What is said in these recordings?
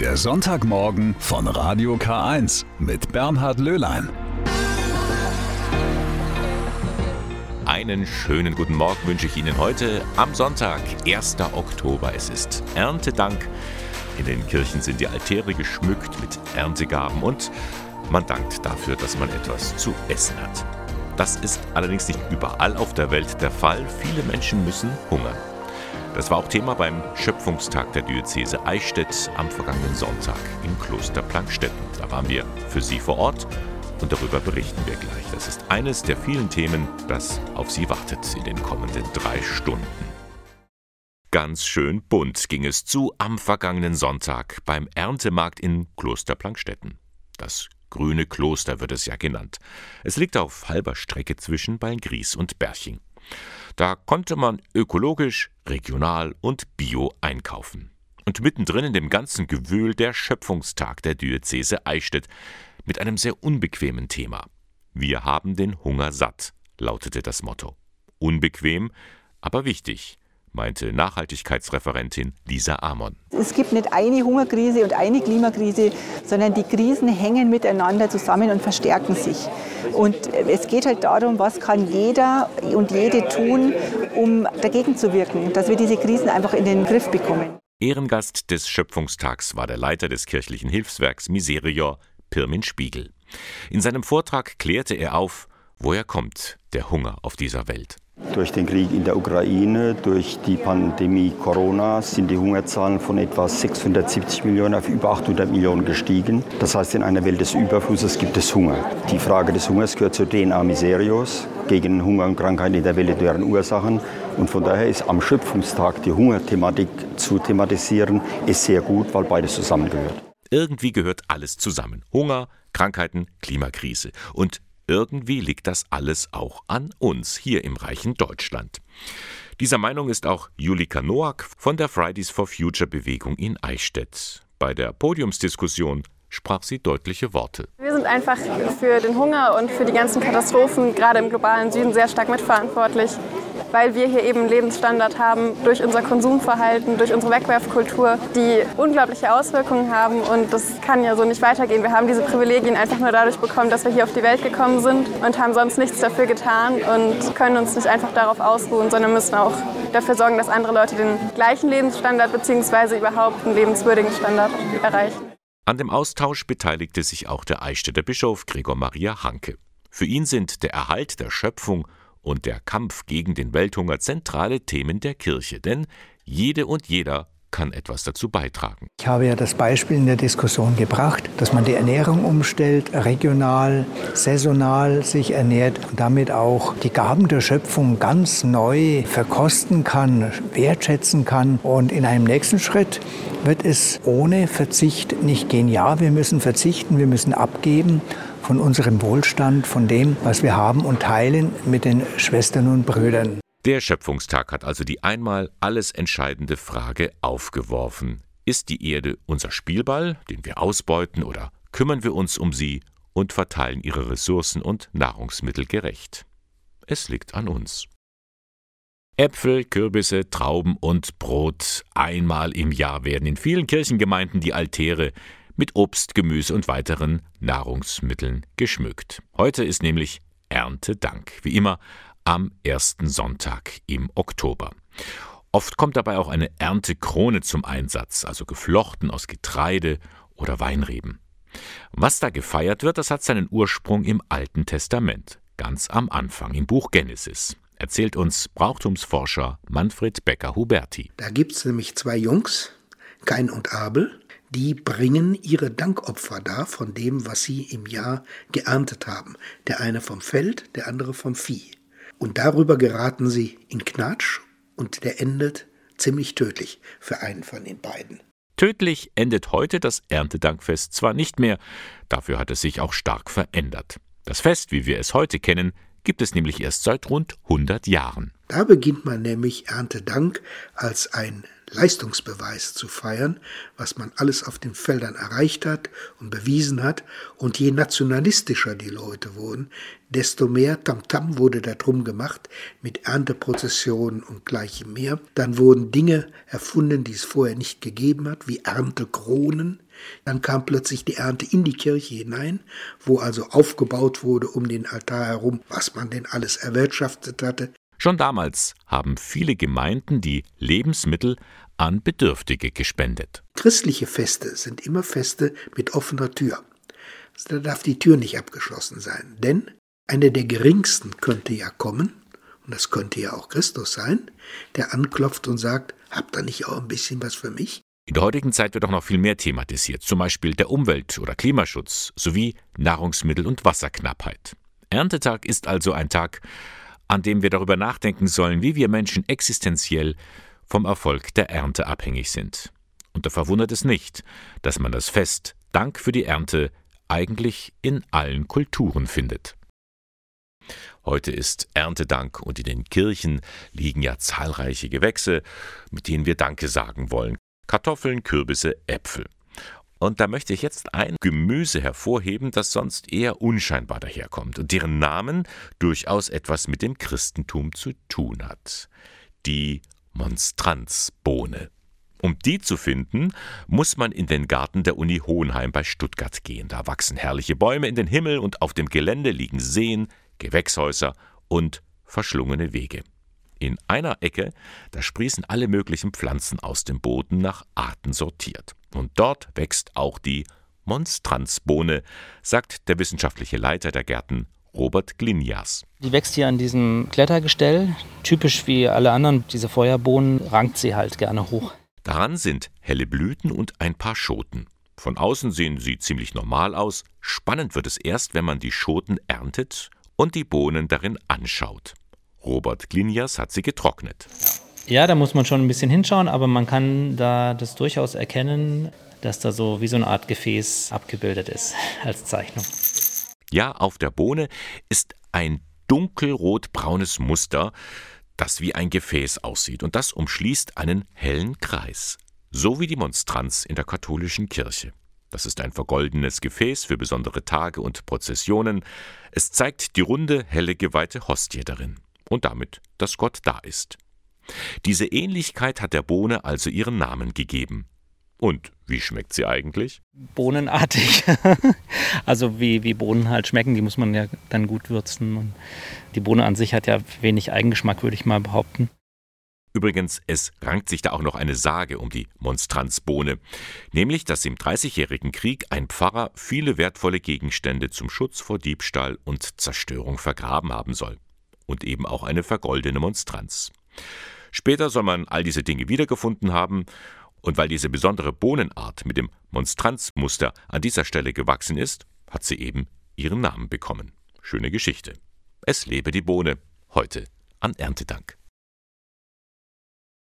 Der Sonntagmorgen von Radio K1 mit Bernhard Löhlein. Einen schönen guten Morgen wünsche ich Ihnen heute am Sonntag, 1. Oktober. Es ist Erntedank. In den Kirchen sind die Altäre geschmückt mit Erntegaben und man dankt dafür, dass man etwas zu essen hat. Das ist allerdings nicht überall auf der Welt der Fall. Viele Menschen müssen hungern. Das war auch Thema beim Schöpfungstag der Diözese Eichstätt am vergangenen Sonntag im Kloster Plankstetten. Da waren wir für Sie vor Ort und darüber berichten wir gleich. Das ist eines der vielen Themen, das auf Sie wartet in den kommenden drei Stunden. Ganz schön bunt ging es zu am vergangenen Sonntag beim Erntemarkt in Kloster Plankstetten. Das grüne Kloster wird es ja genannt. Es liegt auf halber Strecke zwischen Beilngries und Berching. Da konnte man ökologisch, regional und bio einkaufen. Und mittendrin in dem ganzen Gewühl der Schöpfungstag der Diözese Eichstätt mit einem sehr unbequemen Thema. Wir haben den Hunger satt, lautete das Motto. Unbequem, aber wichtig meinte Nachhaltigkeitsreferentin Lisa Amon. Es gibt nicht eine Hungerkrise und eine Klimakrise, sondern die Krisen hängen miteinander zusammen und verstärken sich. Und es geht halt darum, was kann jeder und jede tun, um dagegen zu wirken, dass wir diese Krisen einfach in den Griff bekommen. Ehrengast des Schöpfungstags war der Leiter des kirchlichen Hilfswerks Miserior, Pirmin Spiegel. In seinem Vortrag klärte er auf, woher kommt der Hunger auf dieser Welt. Durch den Krieg in der Ukraine, durch die Pandemie Corona sind die Hungerzahlen von etwa 670 Millionen auf über 800 Millionen gestiegen. Das heißt, in einer Welt des Überflusses gibt es Hunger. Die Frage des Hungers gehört zur DNA Miserios, gegen Hunger und Krankheit in der Welt und deren Ursachen. Und von daher ist am Schöpfungstag die Hungerthematik zu thematisieren, ist sehr gut, weil beides zusammengehört. Irgendwie gehört alles zusammen. Hunger, Krankheiten, Klimakrise. Und irgendwie liegt das alles auch an uns hier im reichen Deutschland. Dieser Meinung ist auch Julika Noack von der Fridays for Future Bewegung in Eichstätt. Bei der Podiumsdiskussion sprach sie deutliche Worte. Wir sind einfach für den Hunger und für die ganzen Katastrophen, gerade im globalen Süden, sehr stark mitverantwortlich weil wir hier eben einen Lebensstandard haben durch unser Konsumverhalten, durch unsere Wegwerfkultur, die unglaubliche Auswirkungen haben und das kann ja so nicht weitergehen. Wir haben diese Privilegien einfach nur dadurch bekommen, dass wir hier auf die Welt gekommen sind und haben sonst nichts dafür getan und können uns nicht einfach darauf ausruhen, sondern müssen auch dafür sorgen, dass andere Leute den gleichen Lebensstandard bzw. überhaupt einen lebenswürdigen Standard erreichen. An dem Austausch beteiligte sich auch der Eichstätter Bischof Gregor Maria Hanke. Für ihn sind der Erhalt der Schöpfung und der Kampf gegen den Welthunger zentrale Themen der Kirche, denn jede und jeder kann etwas dazu beitragen. Ich habe ja das Beispiel in der Diskussion gebracht, dass man die Ernährung umstellt, regional, saisonal sich ernährt und damit auch die Gaben der Schöpfung ganz neu verkosten kann, wertschätzen kann. Und in einem nächsten Schritt wird es ohne Verzicht nicht gehen. Ja, wir müssen verzichten, wir müssen abgeben, von unserem Wohlstand, von dem, was wir haben und teilen mit den Schwestern und Brüdern. Der Schöpfungstag hat also die einmal alles entscheidende Frage aufgeworfen. Ist die Erde unser Spielball, den wir ausbeuten, oder kümmern wir uns um sie und verteilen ihre Ressourcen und Nahrungsmittel gerecht? Es liegt an uns. Äpfel, Kürbisse, Trauben und Brot. Einmal im Jahr werden in vielen Kirchengemeinden die Altäre mit Obst, Gemüse und weiteren Nahrungsmitteln geschmückt. Heute ist nämlich Erntedank, wie immer am ersten Sonntag im Oktober. Oft kommt dabei auch eine Erntekrone zum Einsatz, also geflochten aus Getreide oder Weinreben. Was da gefeiert wird, das hat seinen Ursprung im Alten Testament, ganz am Anfang im Buch Genesis. Erzählt uns Brauchtumsforscher Manfred Becker-Huberti. Da gibt es nämlich zwei Jungs, Kain und Abel, die bringen ihre Dankopfer dar von dem, was sie im Jahr geerntet haben. Der eine vom Feld, der andere vom Vieh. Und darüber geraten sie in Knatsch und der endet ziemlich tödlich für einen von den beiden. Tödlich endet heute das Erntedankfest zwar nicht mehr, dafür hat es sich auch stark verändert. Das Fest, wie wir es heute kennen, gibt es nämlich erst seit rund 100 Jahren. Da beginnt man nämlich Erntedank als ein Leistungsbeweis zu feiern, was man alles auf den Feldern erreicht hat und bewiesen hat. Und je nationalistischer die Leute wurden, desto mehr Tamtam -Tam wurde darum gemacht mit Ernteprozessionen und gleichem mehr. Dann wurden Dinge erfunden, die es vorher nicht gegeben hat, wie Erntekronen. Dann kam plötzlich die Ernte in die Kirche hinein, wo also aufgebaut wurde um den Altar herum, was man denn alles erwirtschaftet hatte. Schon damals haben viele Gemeinden die Lebensmittel an Bedürftige gespendet. Christliche Feste sind immer Feste mit offener Tür. Da darf die Tür nicht abgeschlossen sein, denn einer der geringsten könnte ja kommen, und das könnte ja auch Christus sein, der anklopft und sagt, habt ihr nicht auch ein bisschen was für mich? In der heutigen Zeit wird auch noch viel mehr thematisiert, zum Beispiel der Umwelt- oder Klimaschutz sowie Nahrungsmittel- und Wasserknappheit. Erntetag ist also ein Tag, an dem wir darüber nachdenken sollen, wie wir Menschen existenziell vom Erfolg der Ernte abhängig sind. Und da verwundert es nicht, dass man das Fest Dank für die Ernte eigentlich in allen Kulturen findet. Heute ist Erntedank und in den Kirchen liegen ja zahlreiche Gewächse, mit denen wir Danke sagen wollen. Kartoffeln, Kürbisse, Äpfel. Und da möchte ich jetzt ein Gemüse hervorheben, das sonst eher unscheinbar daherkommt und deren Namen durchaus etwas mit dem Christentum zu tun hat. Die Monstranzbohne. Um die zu finden, muss man in den Garten der Uni Hohenheim bei Stuttgart gehen. Da wachsen herrliche Bäume in den Himmel und auf dem Gelände liegen Seen, Gewächshäuser und verschlungene Wege. In einer Ecke, da sprießen alle möglichen Pflanzen aus dem Boden nach Arten sortiert. Und dort wächst auch die Monstranzbohne, sagt der wissenschaftliche Leiter der Gärten Robert Glinias. Die wächst hier an diesem Klettergestell. Typisch wie alle anderen, diese Feuerbohnen, rankt sie halt gerne hoch. Daran sind helle Blüten und ein paar Schoten. Von außen sehen sie ziemlich normal aus. Spannend wird es erst, wenn man die Schoten erntet und die Bohnen darin anschaut. Robert Glinias hat sie getrocknet. Ja, da muss man schon ein bisschen hinschauen, aber man kann da das durchaus erkennen, dass da so wie so eine Art Gefäß abgebildet ist als Zeichnung. Ja, auf der Bohne ist ein dunkelrot-braunes Muster, das wie ein Gefäß aussieht, und das umschließt einen hellen Kreis, so wie die Monstranz in der katholischen Kirche. Das ist ein vergoldenes Gefäß für besondere Tage und Prozessionen. Es zeigt die runde, helle, geweihte Hostie darin und damit, dass Gott da ist. Diese Ähnlichkeit hat der Bohne also ihren Namen gegeben. Und wie schmeckt sie eigentlich? Bohnenartig. also wie, wie Bohnen halt schmecken, die muss man ja dann gut würzen. Und die Bohne an sich hat ja wenig Eigengeschmack, würde ich mal behaupten. Übrigens, es rankt sich da auch noch eine Sage um die Monstranzbohne, nämlich dass im Dreißigjährigen Krieg ein Pfarrer viele wertvolle Gegenstände zum Schutz vor Diebstahl und Zerstörung vergraben haben soll. Und eben auch eine vergoldene Monstranz. Später soll man all diese Dinge wiedergefunden haben, und weil diese besondere Bohnenart mit dem Monstranzmuster an dieser Stelle gewachsen ist, hat sie eben ihren Namen bekommen. Schöne Geschichte. Es lebe die Bohne, heute an Erntedank.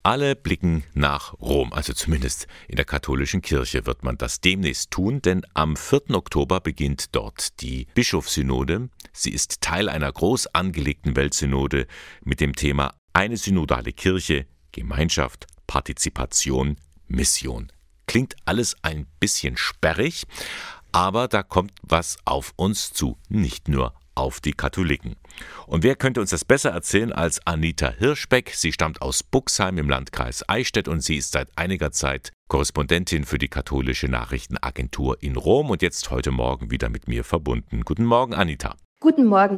Alle blicken nach Rom, also zumindest in der katholischen Kirche wird man das demnächst tun, denn am 4. Oktober beginnt dort die Bischofssynode. Sie ist Teil einer groß angelegten Weltsynode mit dem Thema Eine synodale Kirche, Gemeinschaft, Partizipation, Mission. Klingt alles ein bisschen sperrig, aber da kommt was auf uns zu, nicht nur auf die Katholiken. Und wer könnte uns das besser erzählen als Anita Hirschbeck? Sie stammt aus Buxheim im Landkreis Eichstätt und sie ist seit einiger Zeit Korrespondentin für die katholische Nachrichtenagentur in Rom und jetzt heute Morgen wieder mit mir verbunden. Guten Morgen, Anita. Guten Morgen.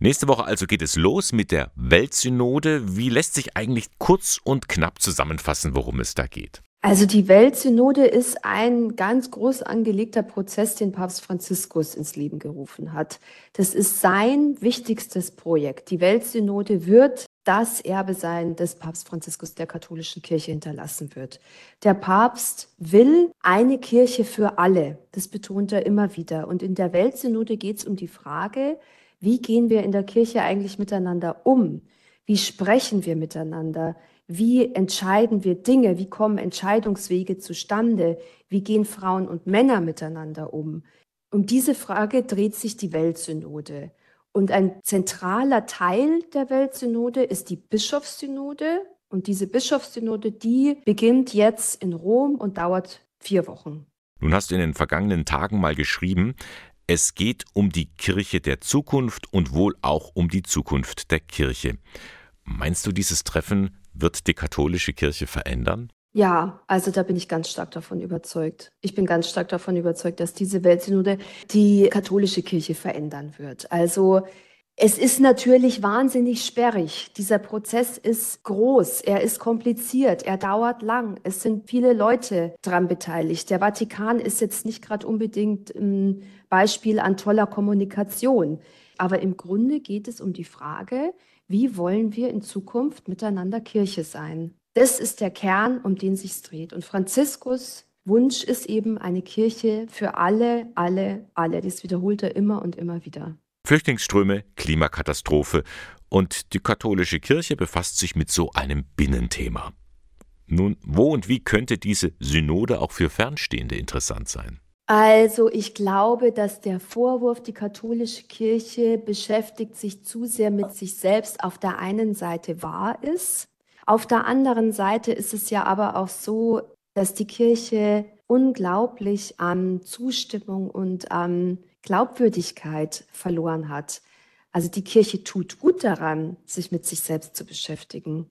Nächste Woche also geht es los mit der Weltsynode. Wie lässt sich eigentlich kurz und knapp zusammenfassen, worum es da geht? Also die Weltsynode ist ein ganz groß angelegter Prozess, den Papst Franziskus ins Leben gerufen hat. Das ist sein wichtigstes Projekt. Die Weltsynode wird das Erbe sein, das Papst Franziskus der katholischen Kirche hinterlassen wird. Der Papst will eine Kirche für alle. Das betont er immer wieder. Und in der Weltsynode geht es um die Frage, wie gehen wir in der Kirche eigentlich miteinander um? Wie sprechen wir miteinander? Wie entscheiden wir Dinge? Wie kommen Entscheidungswege zustande? Wie gehen Frauen und Männer miteinander um? Um diese Frage dreht sich die Weltsynode. Und ein zentraler Teil der Weltsynode ist die Bischofssynode. Und diese Bischofssynode, die beginnt jetzt in Rom und dauert vier Wochen. Nun hast du in den vergangenen Tagen mal geschrieben, es geht um die Kirche der Zukunft und wohl auch um die Zukunft der Kirche. Meinst du, dieses Treffen wird die katholische Kirche verändern? Ja, also da bin ich ganz stark davon überzeugt. Ich bin ganz stark davon überzeugt, dass diese Weltsynode die katholische Kirche verändern wird. Also es ist natürlich wahnsinnig sperrig. Dieser Prozess ist groß, er ist kompliziert, er dauert lang. Es sind viele Leute daran beteiligt. Der Vatikan ist jetzt nicht gerade unbedingt ein Beispiel an toller Kommunikation. Aber im Grunde geht es um die Frage, wie wollen wir in Zukunft miteinander Kirche sein? Das ist der Kern, um den sich dreht. Und Franziskus Wunsch ist eben eine Kirche für alle, alle, alle. Das wiederholt er immer und immer wieder. Flüchtlingsströme, Klimakatastrophe und die katholische Kirche befasst sich mit so einem Binnenthema. Nun, wo und wie könnte diese Synode auch für Fernstehende interessant sein? Also ich glaube, dass der Vorwurf, die katholische Kirche beschäftigt sich zu sehr mit sich selbst, auf der einen Seite wahr ist. Auf der anderen Seite ist es ja aber auch so, dass die Kirche unglaublich an Zustimmung und an Glaubwürdigkeit verloren hat. Also die Kirche tut gut daran, sich mit sich selbst zu beschäftigen.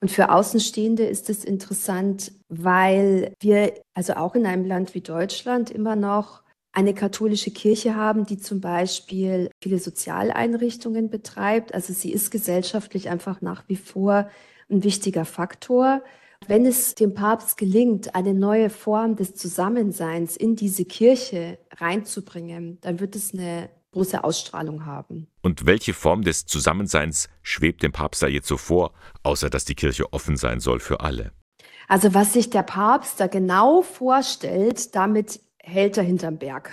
Und für Außenstehende ist es interessant, weil wir also auch in einem Land wie Deutschland immer noch eine katholische Kirche haben, die zum Beispiel viele Sozialeinrichtungen betreibt. Also sie ist gesellschaftlich einfach nach wie vor ein wichtiger Faktor. Wenn es dem Papst gelingt, eine neue Form des Zusammenseins in diese Kirche reinzubringen, dann wird es eine große Ausstrahlung haben. Und welche Form des Zusammenseins schwebt dem Papst da jetzt so vor, außer dass die Kirche offen sein soll für alle? Also was sich der Papst da genau vorstellt, damit hält er hinterm Berg.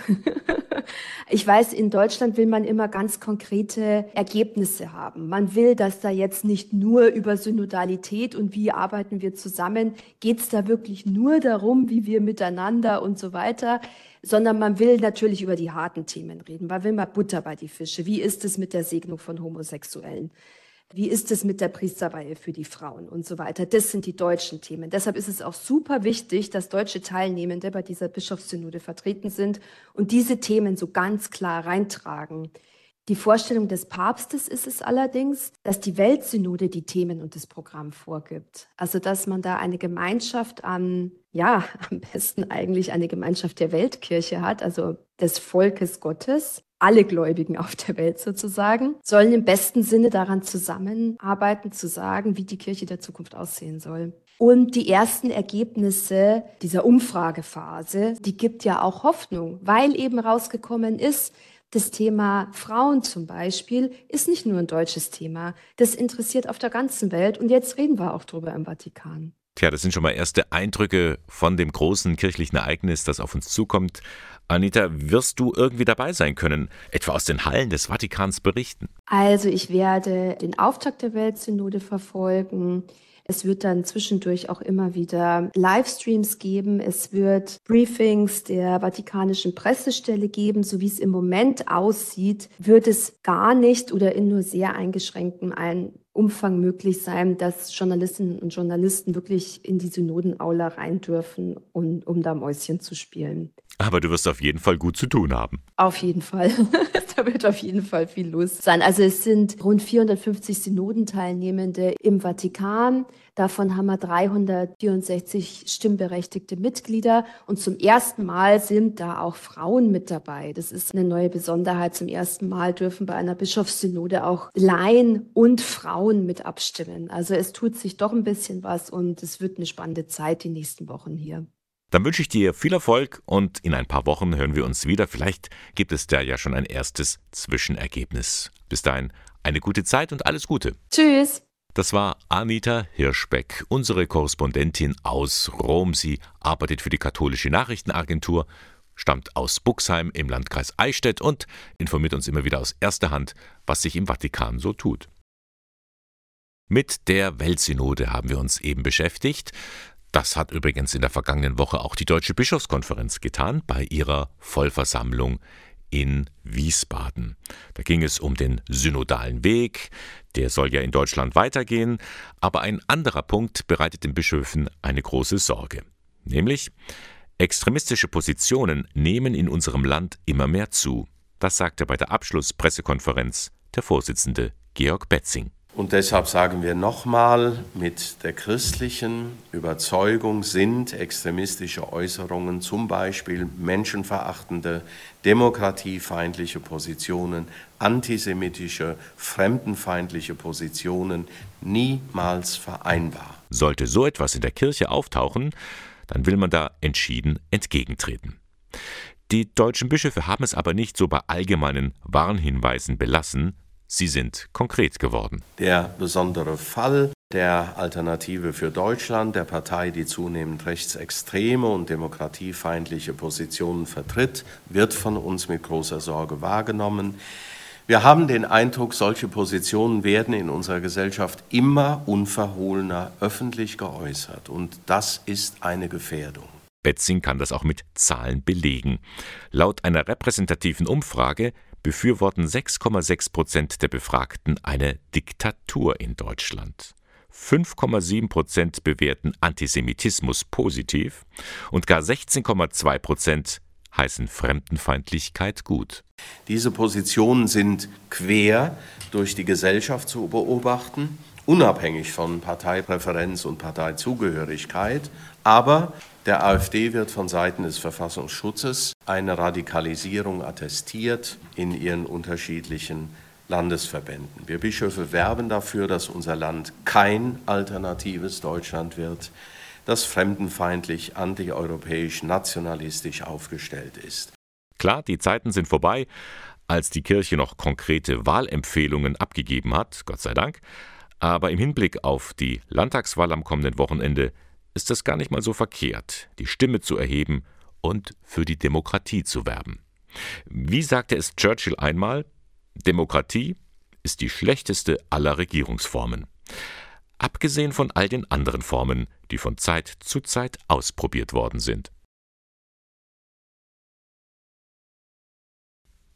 ich weiß, in Deutschland will man immer ganz konkrete Ergebnisse haben. Man will, dass da jetzt nicht nur über Synodalität und wie arbeiten wir zusammen, geht es da wirklich nur darum, wie wir miteinander und so weiter, sondern man will natürlich über die harten Themen reden. Man will mal Butter bei die Fische. Wie ist es mit der Segnung von Homosexuellen? Wie ist es mit der Priesterweihe für die Frauen und so weiter? Das sind die deutschen Themen. Deshalb ist es auch super wichtig, dass deutsche Teilnehmende bei dieser Bischofssynode vertreten sind und diese Themen so ganz klar reintragen. Die Vorstellung des Papstes ist es allerdings, dass die Weltsynode die Themen und das Programm vorgibt. Also dass man da eine Gemeinschaft an, ja, am besten eigentlich eine Gemeinschaft der Weltkirche hat, also des Volkes Gottes. Alle Gläubigen auf der Welt sozusagen sollen im besten Sinne daran zusammenarbeiten, zu sagen, wie die Kirche der Zukunft aussehen soll. Und die ersten Ergebnisse dieser Umfragephase, die gibt ja auch Hoffnung, weil eben rausgekommen ist, das Thema Frauen zum Beispiel ist nicht nur ein deutsches Thema. Das interessiert auf der ganzen Welt und jetzt reden wir auch drüber im Vatikan. Tja, das sind schon mal erste Eindrücke von dem großen kirchlichen Ereignis, das auf uns zukommt. Anita, wirst du irgendwie dabei sein können, etwa aus den Hallen des Vatikans berichten? Also ich werde den Auftakt der Weltsynode verfolgen. Es wird dann zwischendurch auch immer wieder Livestreams geben. Es wird Briefings der Vatikanischen Pressestelle geben. So wie es im Moment aussieht, wird es gar nicht oder in nur sehr eingeschränktem ein Umfang möglich sein, dass Journalistinnen und Journalisten wirklich in die Synodenaula rein dürfen, um, um da Mäuschen zu spielen. Aber du wirst auf jeden Fall gut zu tun haben. Auf jeden Fall. da wird auf jeden Fall viel los sein. Also es sind rund 450 Synodenteilnehmende im Vatikan. Davon haben wir 364 stimmberechtigte Mitglieder. Und zum ersten Mal sind da auch Frauen mit dabei. Das ist eine neue Besonderheit. Zum ersten Mal dürfen bei einer Bischofssynode auch Laien und Frauen mit abstimmen. Also es tut sich doch ein bisschen was und es wird eine spannende Zeit die nächsten Wochen hier. Dann wünsche ich dir viel Erfolg und in ein paar Wochen hören wir uns wieder. Vielleicht gibt es da ja schon ein erstes Zwischenergebnis. Bis dahin eine gute Zeit und alles Gute. Tschüss. Das war Anita Hirschbeck, unsere Korrespondentin aus Rom. Sie arbeitet für die katholische Nachrichtenagentur, stammt aus Buxheim im Landkreis Eichstätt und informiert uns immer wieder aus erster Hand, was sich im Vatikan so tut. Mit der Weltsynode haben wir uns eben beschäftigt. Das hat übrigens in der vergangenen Woche auch die Deutsche Bischofskonferenz getan bei ihrer Vollversammlung in Wiesbaden. Da ging es um den synodalen Weg, der soll ja in Deutschland weitergehen, aber ein anderer Punkt bereitet den Bischöfen eine große Sorge, nämlich extremistische Positionen nehmen in unserem Land immer mehr zu. Das sagte bei der Abschlusspressekonferenz der Vorsitzende Georg Betzing. Und deshalb sagen wir nochmal, mit der christlichen Überzeugung sind extremistische Äußerungen, zum Beispiel menschenverachtende, demokratiefeindliche Positionen, antisemitische, fremdenfeindliche Positionen niemals vereinbar. Sollte so etwas in der Kirche auftauchen, dann will man da entschieden entgegentreten. Die deutschen Bischöfe haben es aber nicht so bei allgemeinen Warnhinweisen belassen, Sie sind konkret geworden. Der besondere Fall der Alternative für Deutschland, der Partei, die zunehmend rechtsextreme und demokratiefeindliche Positionen vertritt, wird von uns mit großer Sorge wahrgenommen. Wir haben den Eindruck, solche Positionen werden in unserer Gesellschaft immer unverhohlener öffentlich geäußert. Und das ist eine Gefährdung. Betzing kann das auch mit Zahlen belegen. Laut einer repräsentativen Umfrage befürworten 6,6 Prozent der Befragten eine Diktatur in Deutschland. 5,7 Prozent bewerten Antisemitismus positiv und gar 16,2 Prozent heißen Fremdenfeindlichkeit gut. Diese Positionen sind quer durch die Gesellschaft zu beobachten, unabhängig von Parteipräferenz und Parteizugehörigkeit, aber der AfD wird von Seiten des Verfassungsschutzes eine Radikalisierung attestiert in ihren unterschiedlichen Landesverbänden. Wir Bischöfe werben dafür, dass unser Land kein alternatives Deutschland wird, das fremdenfeindlich, antieuropäisch, nationalistisch aufgestellt ist. Klar, die Zeiten sind vorbei, als die Kirche noch konkrete Wahlempfehlungen abgegeben hat, Gott sei Dank, aber im Hinblick auf die Landtagswahl am kommenden Wochenende ist es gar nicht mal so verkehrt, die Stimme zu erheben und für die Demokratie zu werben. Wie sagte es Churchill einmal, Demokratie ist die schlechteste aller Regierungsformen. Abgesehen von all den anderen Formen, die von Zeit zu Zeit ausprobiert worden sind.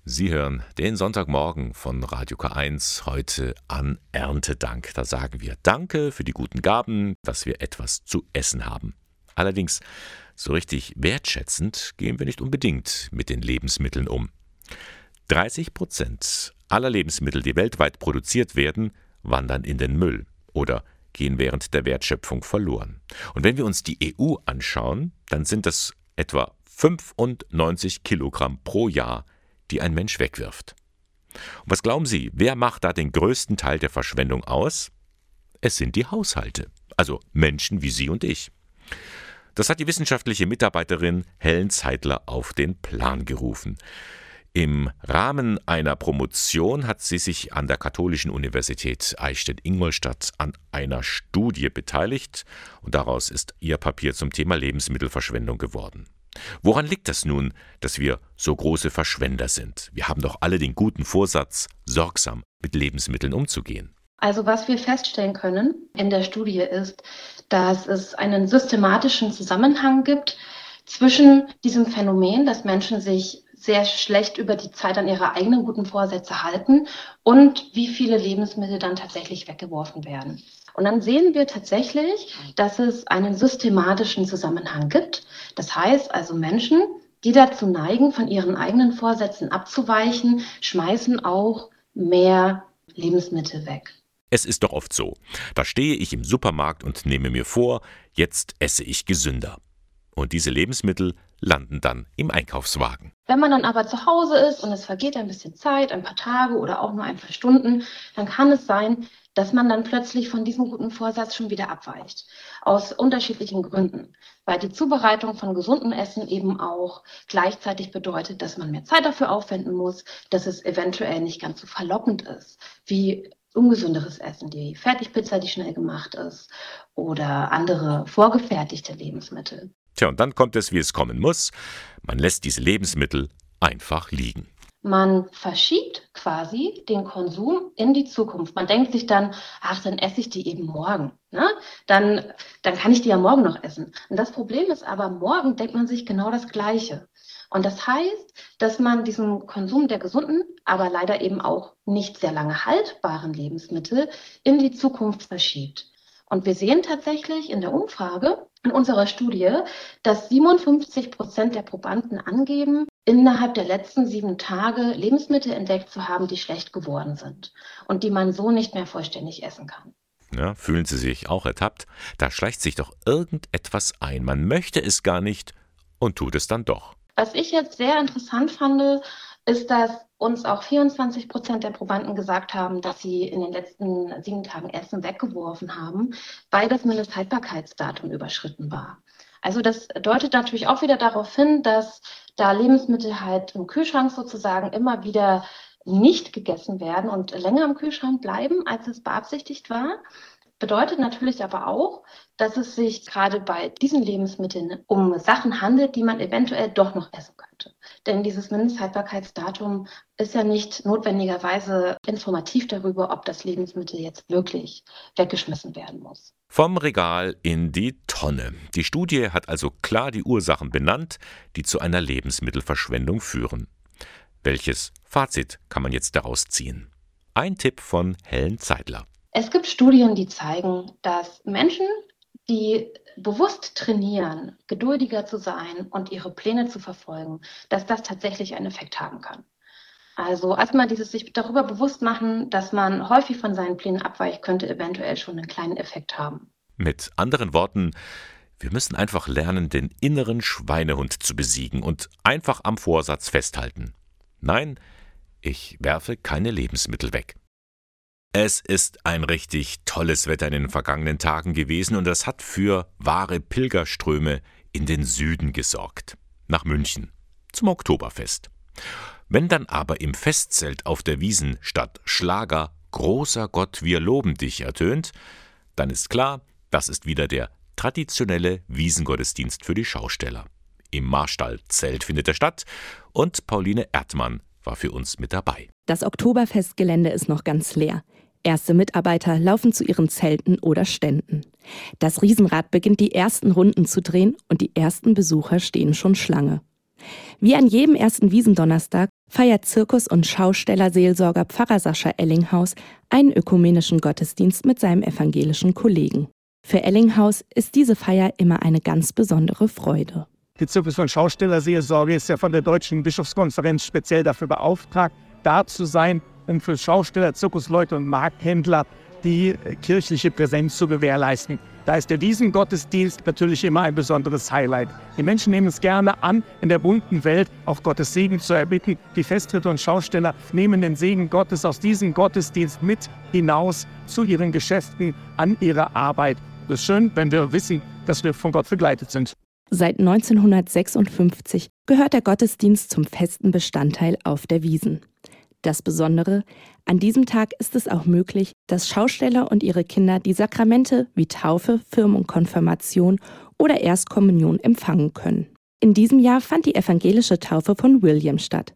Sie hören den Sonntagmorgen von Radio K1 heute an Erntedank. Da sagen wir Danke für die guten Gaben, dass wir etwas zu essen haben. Allerdings, so richtig wertschätzend gehen wir nicht unbedingt mit den Lebensmitteln um. 30 Prozent aller Lebensmittel, die weltweit produziert werden, wandern in den Müll oder gehen während der Wertschöpfung verloren. Und wenn wir uns die EU anschauen, dann sind das etwa 95 Kilogramm pro Jahr die ein Mensch wegwirft. Und was glauben Sie, wer macht da den größten Teil der Verschwendung aus? Es sind die Haushalte, also Menschen wie Sie und ich. Das hat die wissenschaftliche Mitarbeiterin Helen Zeitler auf den Plan gerufen. Im Rahmen einer Promotion hat sie sich an der Katholischen Universität Eichstätt-Ingolstadt an einer Studie beteiligt und daraus ist ihr Papier zum Thema Lebensmittelverschwendung geworden. Woran liegt das nun, dass wir so große Verschwender sind? Wir haben doch alle den guten Vorsatz, sorgsam mit Lebensmitteln umzugehen. Also was wir feststellen können in der Studie ist, dass es einen systematischen Zusammenhang gibt zwischen diesem Phänomen, dass Menschen sich sehr schlecht über die Zeit an ihre eigenen guten Vorsätze halten und wie viele Lebensmittel dann tatsächlich weggeworfen werden. Und dann sehen wir tatsächlich, dass es einen systematischen Zusammenhang gibt. Das heißt also Menschen, die dazu neigen, von ihren eigenen Vorsätzen abzuweichen, schmeißen auch mehr Lebensmittel weg. Es ist doch oft so. Da stehe ich im Supermarkt und nehme mir vor, jetzt esse ich gesünder. Und diese Lebensmittel landen dann im Einkaufswagen. Wenn man dann aber zu Hause ist und es vergeht ein bisschen Zeit, ein paar Tage oder auch nur ein paar Stunden, dann kann es sein, dass man dann plötzlich von diesem guten Vorsatz schon wieder abweicht. Aus unterschiedlichen Gründen. Weil die Zubereitung von gesundem Essen eben auch gleichzeitig bedeutet, dass man mehr Zeit dafür aufwenden muss, dass es eventuell nicht ganz so verlockend ist, wie ungesünderes Essen, die Fertigpizza, die schnell gemacht ist oder andere vorgefertigte Lebensmittel. Tja, und dann kommt es, wie es kommen muss. Man lässt diese Lebensmittel einfach liegen. Man verschiebt quasi den Konsum in die Zukunft. Man denkt sich dann, ach, dann esse ich die eben morgen. Ne? Dann, dann kann ich die ja morgen noch essen. Und das Problem ist aber, morgen denkt man sich genau das Gleiche. Und das heißt, dass man diesen Konsum der gesunden, aber leider eben auch nicht sehr lange haltbaren Lebensmittel in die Zukunft verschiebt. Und wir sehen tatsächlich in der Umfrage, in unserer Studie, dass 57 Prozent der Probanden angeben, innerhalb der letzten sieben Tage Lebensmittel entdeckt zu haben, die schlecht geworden sind und die man so nicht mehr vollständig essen kann. Ja, fühlen Sie sich auch ertappt? Da schleicht sich doch irgendetwas ein. Man möchte es gar nicht und tut es dann doch. Was ich jetzt sehr interessant fand, ist, dass uns auch 24 Prozent der Probanden gesagt haben, dass sie in den letzten sieben Tagen Essen weggeworfen haben, weil das Mindesthaltbarkeitsdatum überschritten war. Also das deutet natürlich auch wieder darauf hin, dass da Lebensmittel halt im Kühlschrank sozusagen immer wieder nicht gegessen werden und länger im Kühlschrank bleiben, als es beabsichtigt war. Bedeutet natürlich aber auch, dass es sich gerade bei diesen Lebensmitteln um Sachen handelt, die man eventuell doch noch essen könnte. Denn dieses Mindesthaltbarkeitsdatum ist ja nicht notwendigerweise informativ darüber, ob das Lebensmittel jetzt wirklich weggeschmissen werden muss. Vom Regal in die Tonne. Die Studie hat also klar die Ursachen benannt, die zu einer Lebensmittelverschwendung führen. Welches Fazit kann man jetzt daraus ziehen? Ein Tipp von Helen Zeidler. Es gibt Studien, die zeigen, dass Menschen, die bewusst trainieren, geduldiger zu sein und ihre Pläne zu verfolgen, dass das tatsächlich einen Effekt haben kann. Also erstmal dieses sich darüber bewusst machen, dass man häufig von seinen Plänen abweicht, könnte eventuell schon einen kleinen Effekt haben. Mit anderen Worten, wir müssen einfach lernen, den inneren Schweinehund zu besiegen und einfach am Vorsatz festhalten. Nein, ich werfe keine Lebensmittel weg. Es ist ein richtig tolles Wetter in den vergangenen Tagen gewesen und das hat für wahre Pilgerströme in den Süden gesorgt. Nach München. Zum Oktoberfest. Wenn dann aber im Festzelt auf der Wiesen statt Schlager Großer Gott, wir loben dich ertönt, dann ist klar, das ist wieder der traditionelle Wiesengottesdienst für die Schausteller. Im Marstall-Zelt findet er statt und Pauline Erdmann war für uns mit dabei. Das Oktoberfestgelände ist noch ganz leer. Erste Mitarbeiter laufen zu ihren Zelten oder Ständen. Das Riesenrad beginnt die ersten Runden zu drehen und die ersten Besucher stehen schon Schlange. Wie an jedem ersten Wiesendonnerstag feiert Zirkus- und Schaustellerseelsorger Pfarrer Sascha Ellinghaus einen ökumenischen Gottesdienst mit seinem evangelischen Kollegen. Für Ellinghaus ist diese Feier immer eine ganz besondere Freude. Die Zirkus- und Schaustellerseelsorge ist ja von der Deutschen Bischofskonferenz speziell dafür beauftragt, da zu sein, für Schausteller, Zirkusleute und Markthändler die kirchliche Präsenz zu gewährleisten. Da ist der Wiesengottesdienst natürlich immer ein besonderes Highlight. Die Menschen nehmen es gerne an, in der bunten Welt auch Gottes Segen zu erbitten. Die Festritter und Schausteller nehmen den Segen Gottes aus diesem Gottesdienst mit hinaus zu ihren Geschäften, an ihre Arbeit. Es ist schön, wenn wir wissen, dass wir von Gott begleitet sind. Seit 1956 gehört der Gottesdienst zum festen Bestandteil auf der Wiesen. Das Besondere, an diesem Tag ist es auch möglich, dass Schausteller und ihre Kinder die Sakramente wie Taufe, Firmung, Konfirmation oder Erstkommunion empfangen können. In diesem Jahr fand die evangelische Taufe von William statt.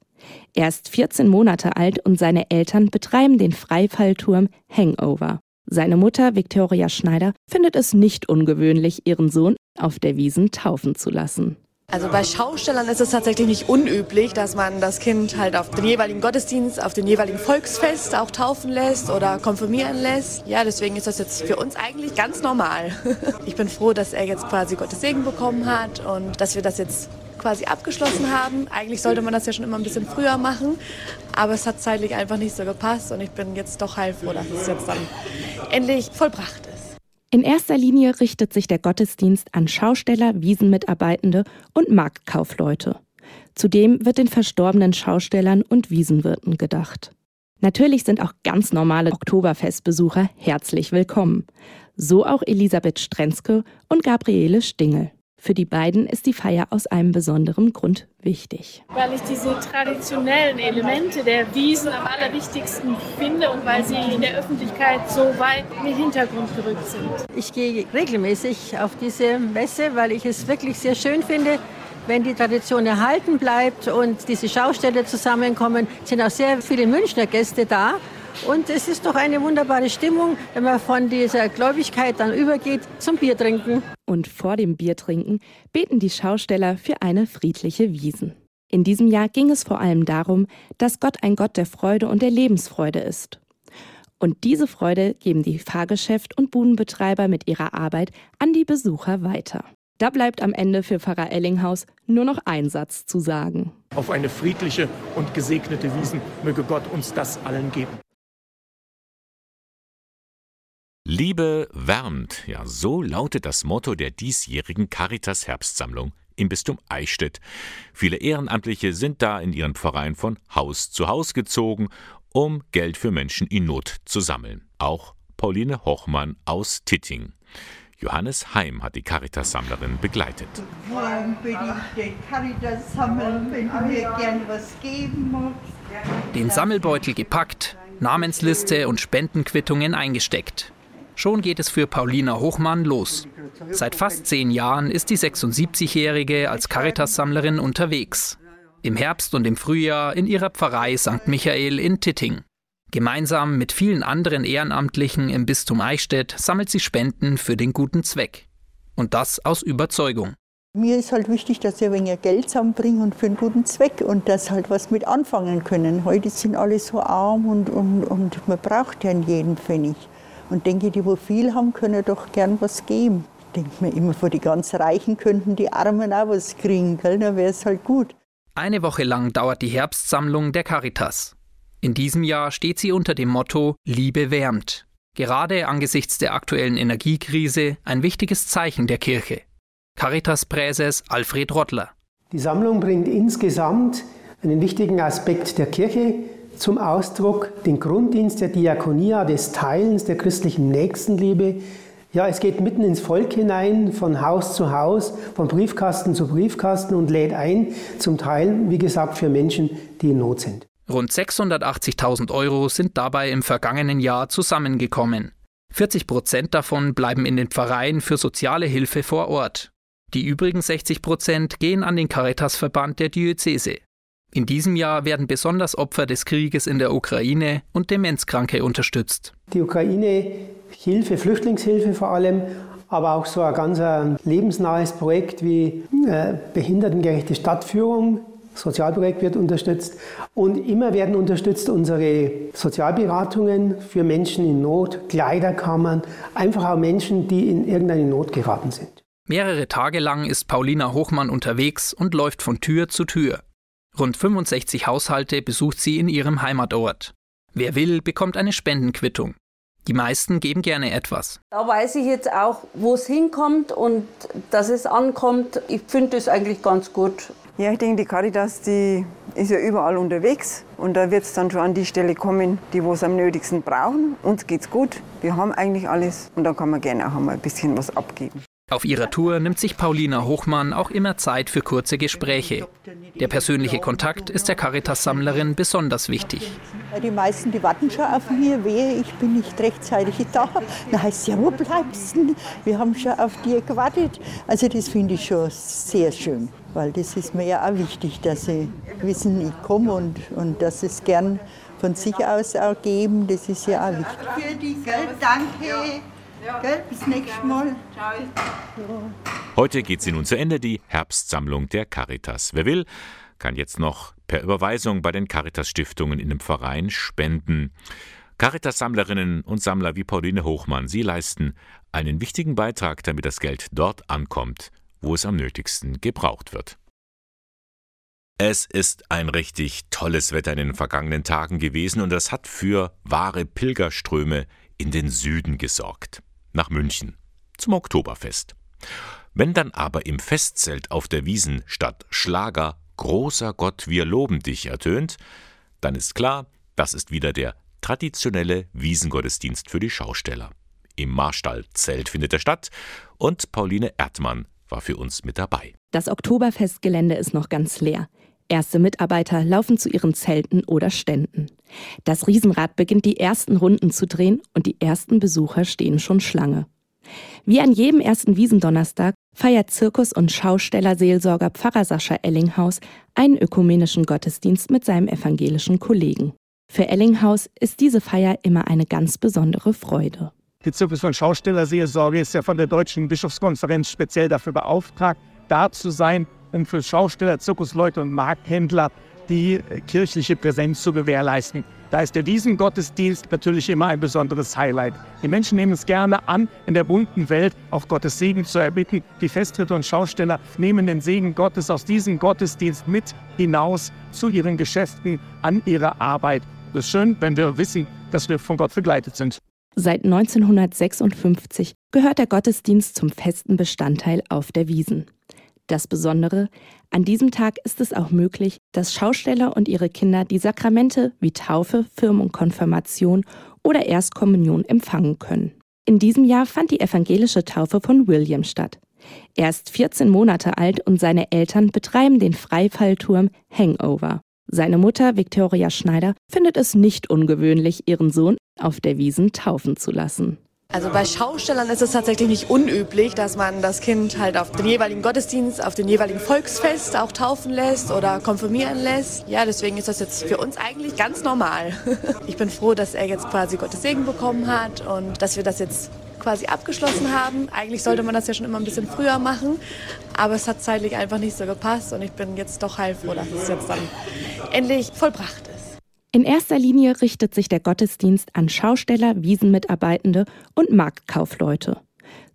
Er ist 14 Monate alt und seine Eltern betreiben den Freifallturm Hangover. Seine Mutter, Victoria Schneider, findet es nicht ungewöhnlich, ihren Sohn auf der Wiesen taufen zu lassen. Also bei Schaustellern ist es tatsächlich nicht unüblich, dass man das Kind halt auf den jeweiligen Gottesdienst, auf den jeweiligen Volksfest auch taufen lässt oder konfirmieren lässt. Ja, deswegen ist das jetzt für uns eigentlich ganz normal. Ich bin froh, dass er jetzt quasi Gottes Segen bekommen hat und dass wir das jetzt quasi abgeschlossen haben. Eigentlich sollte man das ja schon immer ein bisschen früher machen, aber es hat zeitlich einfach nicht so gepasst und ich bin jetzt doch heilfroh, dass es jetzt dann endlich vollbracht ist. In erster Linie richtet sich der Gottesdienst an Schausteller, Wiesenmitarbeitende und Marktkaufleute. Zudem wird den verstorbenen Schaustellern und Wiesenwirten gedacht. Natürlich sind auch ganz normale Oktoberfestbesucher herzlich willkommen. So auch Elisabeth Strenzke und Gabriele Stingel. Für die beiden ist die Feier aus einem besonderen Grund wichtig. Weil ich diese traditionellen Elemente der Wiesen am allerwichtigsten finde und weil sie in der Öffentlichkeit so weit in den Hintergrund gerückt sind. Ich gehe regelmäßig auf diese Messe, weil ich es wirklich sehr schön finde, wenn die Tradition erhalten bleibt und diese Schausteller zusammenkommen, sind auch sehr viele Münchner Gäste da. Und es ist doch eine wunderbare Stimmung, wenn man von dieser Gläubigkeit dann übergeht zum Biertrinken. Und vor dem Biertrinken beten die Schausteller für eine friedliche Wiesen. In diesem Jahr ging es vor allem darum, dass Gott ein Gott der Freude und der Lebensfreude ist. Und diese Freude geben die Fahrgeschäft- und Budenbetreiber mit ihrer Arbeit an die Besucher weiter. Da bleibt am Ende für Pfarrer Ellinghaus nur noch ein Satz zu sagen. Auf eine friedliche und gesegnete Wiesen möge Gott uns das allen geben. Liebe wärmt, ja so lautet das Motto der diesjährigen Caritas Herbstsammlung im Bistum Eichstätt. Viele Ehrenamtliche sind da in ihren Pfarreien von Haus zu Haus gezogen, um Geld für Menschen in Not zu sammeln. Auch Pauline Hochmann aus Titting. Johannes Heim hat die Caritas-Sammlerin begleitet. Warum bin ich den Caritas sammeln, wenn du mir gern was geben magst? Den Sammelbeutel gepackt, Namensliste und Spendenquittungen eingesteckt. Schon geht es für Paulina Hochmann los. Seit fast zehn Jahren ist die 76-Jährige als Caritas-Sammlerin unterwegs. Im Herbst und im Frühjahr in ihrer Pfarrei St. Michael in Titting. Gemeinsam mit vielen anderen Ehrenamtlichen im Bistum Eichstätt sammelt sie Spenden für den guten Zweck. Und das aus Überzeugung. Mir ist halt wichtig, dass ich ein Geld zusammenbringe und für einen guten Zweck und dass halt was mit anfangen können. Heute sind alle so arm und, und, und man braucht ja jeden Pfennig. Und denke, die, wo viel haben, können doch gern was geben. Ich denke mir immer, vor die ganz Reichen könnten die Armen auch was kriegen, gell? dann wäre es halt gut. Eine Woche lang dauert die Herbstsammlung der Caritas. In diesem Jahr steht sie unter dem Motto Liebe wärmt. Gerade angesichts der aktuellen Energiekrise ein wichtiges Zeichen der Kirche. Caritas-Präses Alfred Rottler. Die Sammlung bringt insgesamt einen wichtigen Aspekt der Kirche zum Ausdruck den Grunddienst der Diakonia, des Teilens der christlichen Nächstenliebe. Ja, es geht mitten ins Volk hinein, von Haus zu Haus, von Briefkasten zu Briefkasten und lädt ein, zum Teil, wie gesagt, für Menschen, die in Not sind. Rund 680.000 Euro sind dabei im vergangenen Jahr zusammengekommen. 40 Prozent davon bleiben in den Pfarreien für soziale Hilfe vor Ort. Die übrigen 60 Prozent gehen an den Caritasverband der Diözese. In diesem Jahr werden besonders Opfer des Krieges in der Ukraine und Demenzkranke unterstützt. Die Ukraine Hilfe, Flüchtlingshilfe vor allem, aber auch so ein ganz äh, lebensnahes Projekt wie äh, behindertengerechte Stadtführung. Sozialprojekt wird unterstützt und immer werden unterstützt unsere Sozialberatungen für Menschen in Not, Kleiderkammern, einfach auch Menschen, die in irgendeine Not geraten sind. Mehrere Tage lang ist Paulina Hochmann unterwegs und läuft von Tür zu Tür. Rund 65 Haushalte besucht sie in ihrem Heimatort. Wer will, bekommt eine Spendenquittung. Die meisten geben gerne etwas. Da weiß ich jetzt auch, wo es hinkommt und dass es ankommt. Ich finde es eigentlich ganz gut. Ja, ich denke, die Caritas, die ist ja überall unterwegs und da wird es dann schon an die Stelle kommen, die wo es am nötigsten brauchen. Uns geht's gut, wir haben eigentlich alles und dann kann man gerne auch einmal ein bisschen was abgeben. Auf ihrer Tour nimmt sich Paulina Hochmann auch immer Zeit für kurze Gespräche. Der persönliche Kontakt ist der Caritas-Sammlerin besonders wichtig. Die meisten, die warten schon auf mir, wehe, ich bin nicht rechtzeitig da. Dann heißt es ja, wo bleibst du? Wir haben schon auf dir gewartet. Also das finde ich schon sehr schön, weil das ist mir ja auch wichtig, dass sie wissen, ich komme und, und dass sie es gern von sich aus auch geben, das ist ja auch wichtig. Für die Geld, danke. Ja. Gell, bis nächstes Mal. Ciao. Heute geht sie nun zu Ende, die Herbstsammlung der Caritas. Wer will, kann jetzt noch per Überweisung bei den Caritas-Stiftungen in dem Verein spenden. Caritas-Sammlerinnen und Sammler wie Pauline Hochmann, sie leisten einen wichtigen Beitrag, damit das Geld dort ankommt, wo es am nötigsten gebraucht wird. Es ist ein richtig tolles Wetter in den vergangenen Tagen gewesen und das hat für wahre Pilgerströme in den Süden gesorgt nach München zum Oktoberfest. Wenn dann aber im Festzelt auf der Wiesen statt Schlager Großer Gott, wir loben dich ertönt, dann ist klar, das ist wieder der traditionelle Wiesengottesdienst für die Schausteller. Im Marstallzelt findet er statt und Pauline Erdmann war für uns mit dabei. Das Oktoberfestgelände ist noch ganz leer. Erste Mitarbeiter laufen zu ihren Zelten oder Ständen. Das Riesenrad beginnt die ersten Runden zu drehen und die ersten Besucher stehen schon Schlange. Wie an jedem ersten Wiesendonnerstag feiert Zirkus- und Schaustellerseelsorger Pfarrer Sascha Ellinghaus einen ökumenischen Gottesdienst mit seinem evangelischen Kollegen. Für Ellinghaus ist diese Feier immer eine ganz besondere Freude. Die Zirkus- und Schaustellerseelsorge ist ja von der Deutschen Bischofskonferenz speziell dafür beauftragt, da zu sein, für Schausteller, Zirkusleute und Markthändler die kirchliche Präsenz zu gewährleisten. Da ist der Wiesengottesdienst natürlich immer ein besonderes Highlight. Die Menschen nehmen es gerne an, in der bunten Welt auch Gottes Segen zu erbitten. Die Festtritte und Schausteller nehmen den Segen Gottes aus diesem Gottesdienst mit hinaus zu ihren Geschäften, an ihre Arbeit. Es ist schön, wenn wir wissen, dass wir von Gott begleitet sind. Seit 1956 gehört der Gottesdienst zum festen Bestandteil auf der Wiesen. Das Besondere, an diesem Tag ist es auch möglich, dass Schausteller und ihre Kinder die Sakramente wie Taufe, Firmung, Konfirmation oder Erstkommunion empfangen können. In diesem Jahr fand die evangelische Taufe von William statt. Er ist 14 Monate alt und seine Eltern betreiben den Freifallturm Hangover. Seine Mutter, Victoria Schneider, findet es nicht ungewöhnlich, ihren Sohn auf der Wiesen taufen zu lassen. Also bei Schaustellern ist es tatsächlich nicht unüblich, dass man das Kind halt auf den jeweiligen Gottesdienst, auf den jeweiligen Volksfest auch taufen lässt oder konfirmieren lässt. Ja, deswegen ist das jetzt für uns eigentlich ganz normal. Ich bin froh, dass er jetzt quasi Gottes Segen bekommen hat und dass wir das jetzt quasi abgeschlossen haben. Eigentlich sollte man das ja schon immer ein bisschen früher machen, aber es hat zeitlich einfach nicht so gepasst und ich bin jetzt doch heilfroh, dass es jetzt dann endlich vollbracht ist. In erster Linie richtet sich der Gottesdienst an Schausteller, Wiesenmitarbeitende und Marktkaufleute.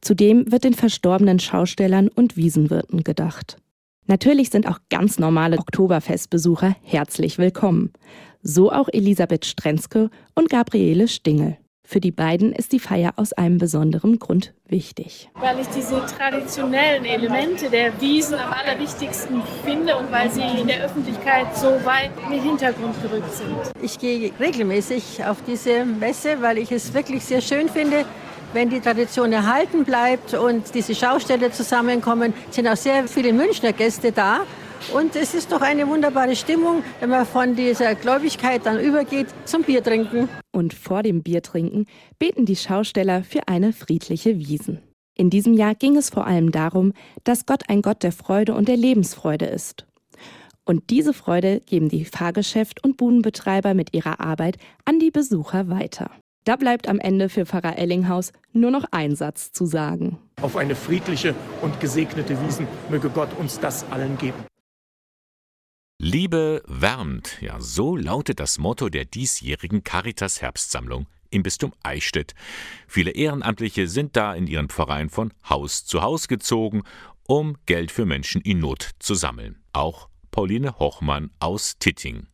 Zudem wird den verstorbenen Schaustellern und Wiesenwirten gedacht. Natürlich sind auch ganz normale Oktoberfestbesucher herzlich willkommen. So auch Elisabeth Strenzke und Gabriele Stingel. Für die beiden ist die Feier aus einem besonderen Grund wichtig. Weil ich diese traditionellen Elemente der Wiesen am allerwichtigsten finde und weil sie in der Öffentlichkeit so weit in den Hintergrund gerückt sind. Ich gehe regelmäßig auf diese Messe, weil ich es wirklich sehr schön finde, wenn die Tradition erhalten bleibt und diese Schauställe zusammenkommen, sind auch sehr viele Münchner Gäste da. Und es ist doch eine wunderbare Stimmung, wenn man von dieser Gläubigkeit dann übergeht zum Biertrinken. Und vor dem Biertrinken beten die Schausteller für eine friedliche Wiesen. In diesem Jahr ging es vor allem darum, dass Gott ein Gott der Freude und der Lebensfreude ist. Und diese Freude geben die Fahrgeschäft- und Budenbetreiber mit ihrer Arbeit an die Besucher weiter. Da bleibt am Ende für Pfarrer Ellinghaus nur noch ein Satz zu sagen. Auf eine friedliche und gesegnete Wiesen möge Gott uns das allen geben. Liebe wärmt, ja, so lautet das Motto der diesjährigen Caritas Herbstsammlung im Bistum Eichstätt. Viele Ehrenamtliche sind da in ihren Pfarreien von Haus zu Haus gezogen, um Geld für Menschen in Not zu sammeln. Auch Pauline Hochmann aus Titting.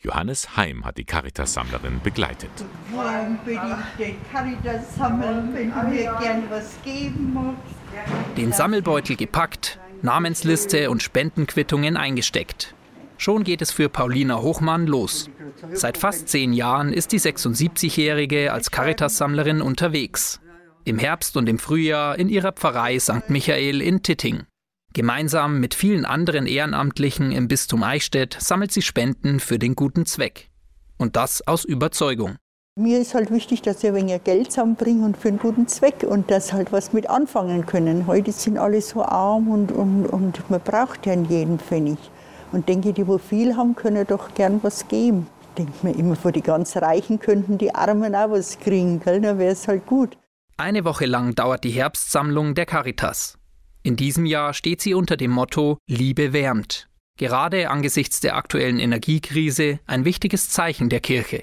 Johannes Heim hat die Caritas-Sammlerin begleitet. Warum bin ich den Caritas sammeln, wenn du mir gern was geben magst? Den Sammelbeutel gepackt, Namensliste und Spendenquittungen eingesteckt. Schon geht es für Paulina Hochmann los. Seit fast zehn Jahren ist die 76-Jährige als Caritas-Sammlerin unterwegs. Im Herbst und im Frühjahr in ihrer Pfarrei St. Michael in Titting. Gemeinsam mit vielen anderen Ehrenamtlichen im Bistum Eichstätt sammelt sie Spenden für den guten Zweck. Und das aus Überzeugung. Mir ist halt wichtig, dass ich ein wenig Geld zusammenbringe und für einen guten Zweck und dass halt was mit anfangen können. Heute sind alle so arm und, und, und man braucht ja jeden Pfennig. Und denke, die, wo viel haben, können doch gern was geben. Denke mir immer, vor die ganz Reichen könnten die Armen auch was kriegen, gell? dann wäre es halt gut. Eine Woche lang dauert die Herbstsammlung der Caritas. In diesem Jahr steht sie unter dem Motto Liebe wärmt. Gerade angesichts der aktuellen Energiekrise ein wichtiges Zeichen der Kirche.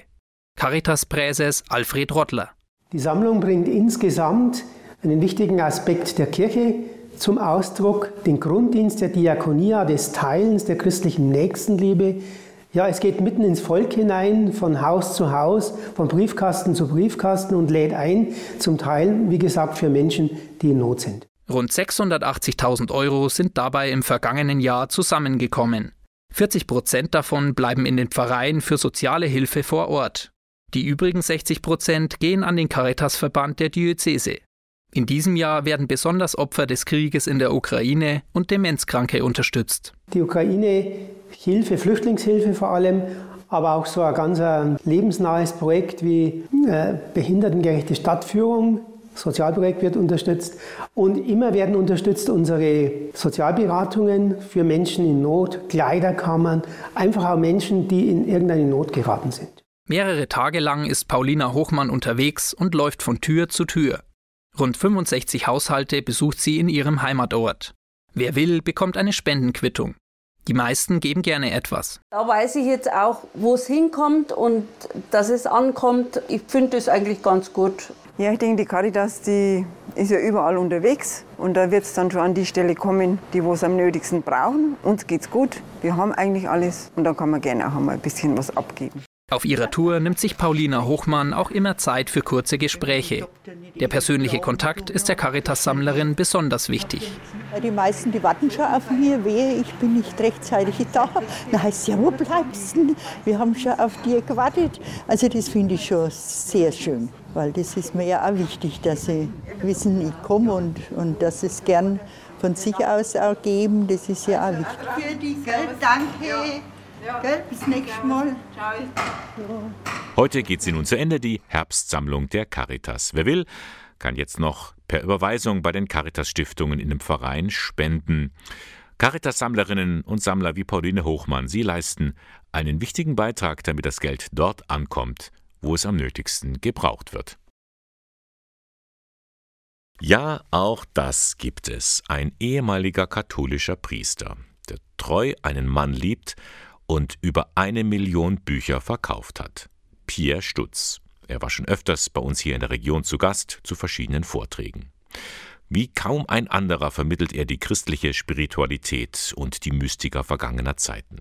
Caritas-Präses Alfred Rottler. Die Sammlung bringt insgesamt einen wichtigen Aspekt der Kirche zum Ausdruck, den Grunddienst der Diakonia, des Teilens der christlichen Nächstenliebe. Ja, es geht mitten ins Volk hinein, von Haus zu Haus, von Briefkasten zu Briefkasten und lädt ein, zum Teil, wie gesagt, für Menschen, die in Not sind. Rund 680.000 Euro sind dabei im vergangenen Jahr zusammengekommen. 40 Prozent davon bleiben in den Pfarreien für soziale Hilfe vor Ort. Die übrigen 60 Prozent gehen an den Caritasverband der Diözese. In diesem Jahr werden besonders Opfer des Krieges in der Ukraine und Demenzkranke unterstützt. Die Ukraine Hilfe, Flüchtlingshilfe vor allem, aber auch so ein ganz lebensnahes Projekt wie äh, behindertengerechte Stadtführung. Sozialprojekt wird unterstützt und immer werden unterstützt unsere Sozialberatungen für Menschen in Not, Kleiderkammern, einfach auch Menschen, die in irgendeine Not geraten sind. Mehrere Tage lang ist Paulina Hochmann unterwegs und läuft von Tür zu Tür. Rund 65 Haushalte besucht sie in ihrem Heimatort. Wer will, bekommt eine Spendenquittung. Die meisten geben gerne etwas. Da weiß ich jetzt auch, wo es hinkommt und dass es ankommt. Ich finde es eigentlich ganz gut. Ja, ich denke, die Caritas, die ist ja überall unterwegs und da wird es dann schon an die Stelle kommen, die wo es am nötigsten brauchen. Uns geht's gut, wir haben eigentlich alles und dann kann man gerne auch einmal ein bisschen was abgeben. Auf ihrer Tour nimmt sich Paulina Hochmann auch immer Zeit für kurze Gespräche. Der persönliche Kontakt ist der Caritas-Sammlerin besonders wichtig. Die meisten, die warten schon auf mir, wehe, ich bin nicht rechtzeitig da. Dann heißt es, ja, wo bleibst du? Wir haben schon auf dir gewartet. Also das finde ich schon sehr schön, weil das ist mir ja auch wichtig, dass sie wissen, ich komme und, und dass sie es gern von sich aus auch geben, das ist ja auch wichtig. Für die Geld, danke. Gell, bis nächstes Mal. Heute geht sie nun zu Ende, die Herbstsammlung der Caritas. Wer will, kann jetzt noch per Überweisung bei den Caritas-Stiftungen in dem Verein spenden. Caritas-Sammlerinnen und Sammler wie Pauline Hochmann, sie leisten einen wichtigen Beitrag, damit das Geld dort ankommt, wo es am nötigsten gebraucht wird. Ja, auch das gibt es. Ein ehemaliger katholischer Priester, der treu einen Mann liebt und über eine Million Bücher verkauft hat. Pierre Stutz. Er war schon öfters bei uns hier in der Region zu Gast zu verschiedenen Vorträgen. Wie kaum ein anderer vermittelt er die christliche Spiritualität und die Mystiker vergangener Zeiten.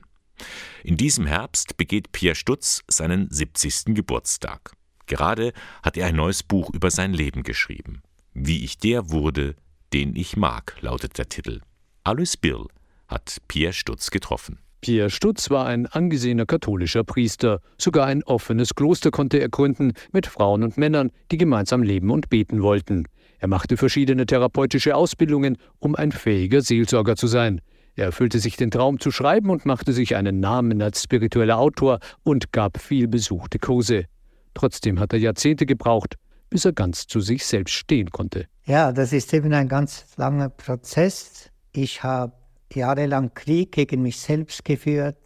In diesem Herbst begeht Pierre Stutz seinen 70. Geburtstag. Gerade hat er ein neues Buch über sein Leben geschrieben. Wie ich der wurde, den ich mag, lautet der Titel. Alois Bill hat Pierre Stutz getroffen. Pierre Stutz war ein angesehener katholischer Priester. Sogar ein offenes Kloster konnte er gründen mit Frauen und Männern, die gemeinsam leben und beten wollten. Er machte verschiedene therapeutische Ausbildungen, um ein fähiger Seelsorger zu sein. Er erfüllte sich den Traum zu schreiben und machte sich einen Namen als spiritueller Autor und gab viel besuchte Kurse. Trotzdem hat er Jahrzehnte gebraucht, bis er ganz zu sich selbst stehen konnte. Ja, das ist eben ein ganz langer Prozess. Ich habe jahrelang Krieg gegen mich selbst geführt,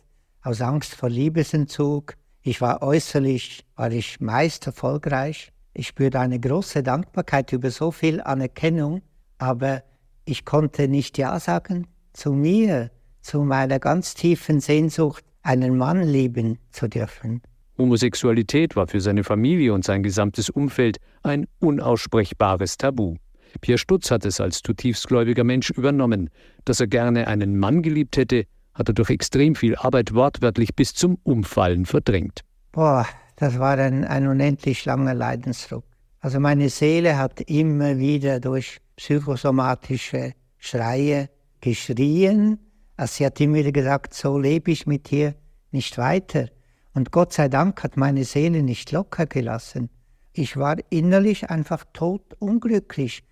aus Angst vor Liebesentzug. Ich war äußerlich, war ich meist erfolgreich. Ich spürte eine große Dankbarkeit über so viel Anerkennung, aber ich konnte nicht Ja sagen zu mir, zu meiner ganz tiefen Sehnsucht, einen Mann lieben zu dürfen. Homosexualität war für seine Familie und sein gesamtes Umfeld ein unaussprechbares Tabu. Pierre Stutz hat es als zutiefst gläubiger Mensch übernommen. Dass er gerne einen Mann geliebt hätte, hat er durch extrem viel Arbeit wortwörtlich bis zum Umfallen verdrängt. Boah, das war ein, ein unendlich langer Leidensdruck. Also meine Seele hat immer wieder durch psychosomatische Schreie geschrien. Also sie hat immer wieder gesagt, so lebe ich mit dir nicht weiter. Und Gott sei Dank hat meine Seele nicht locker gelassen. Ich war innerlich einfach tot unglücklich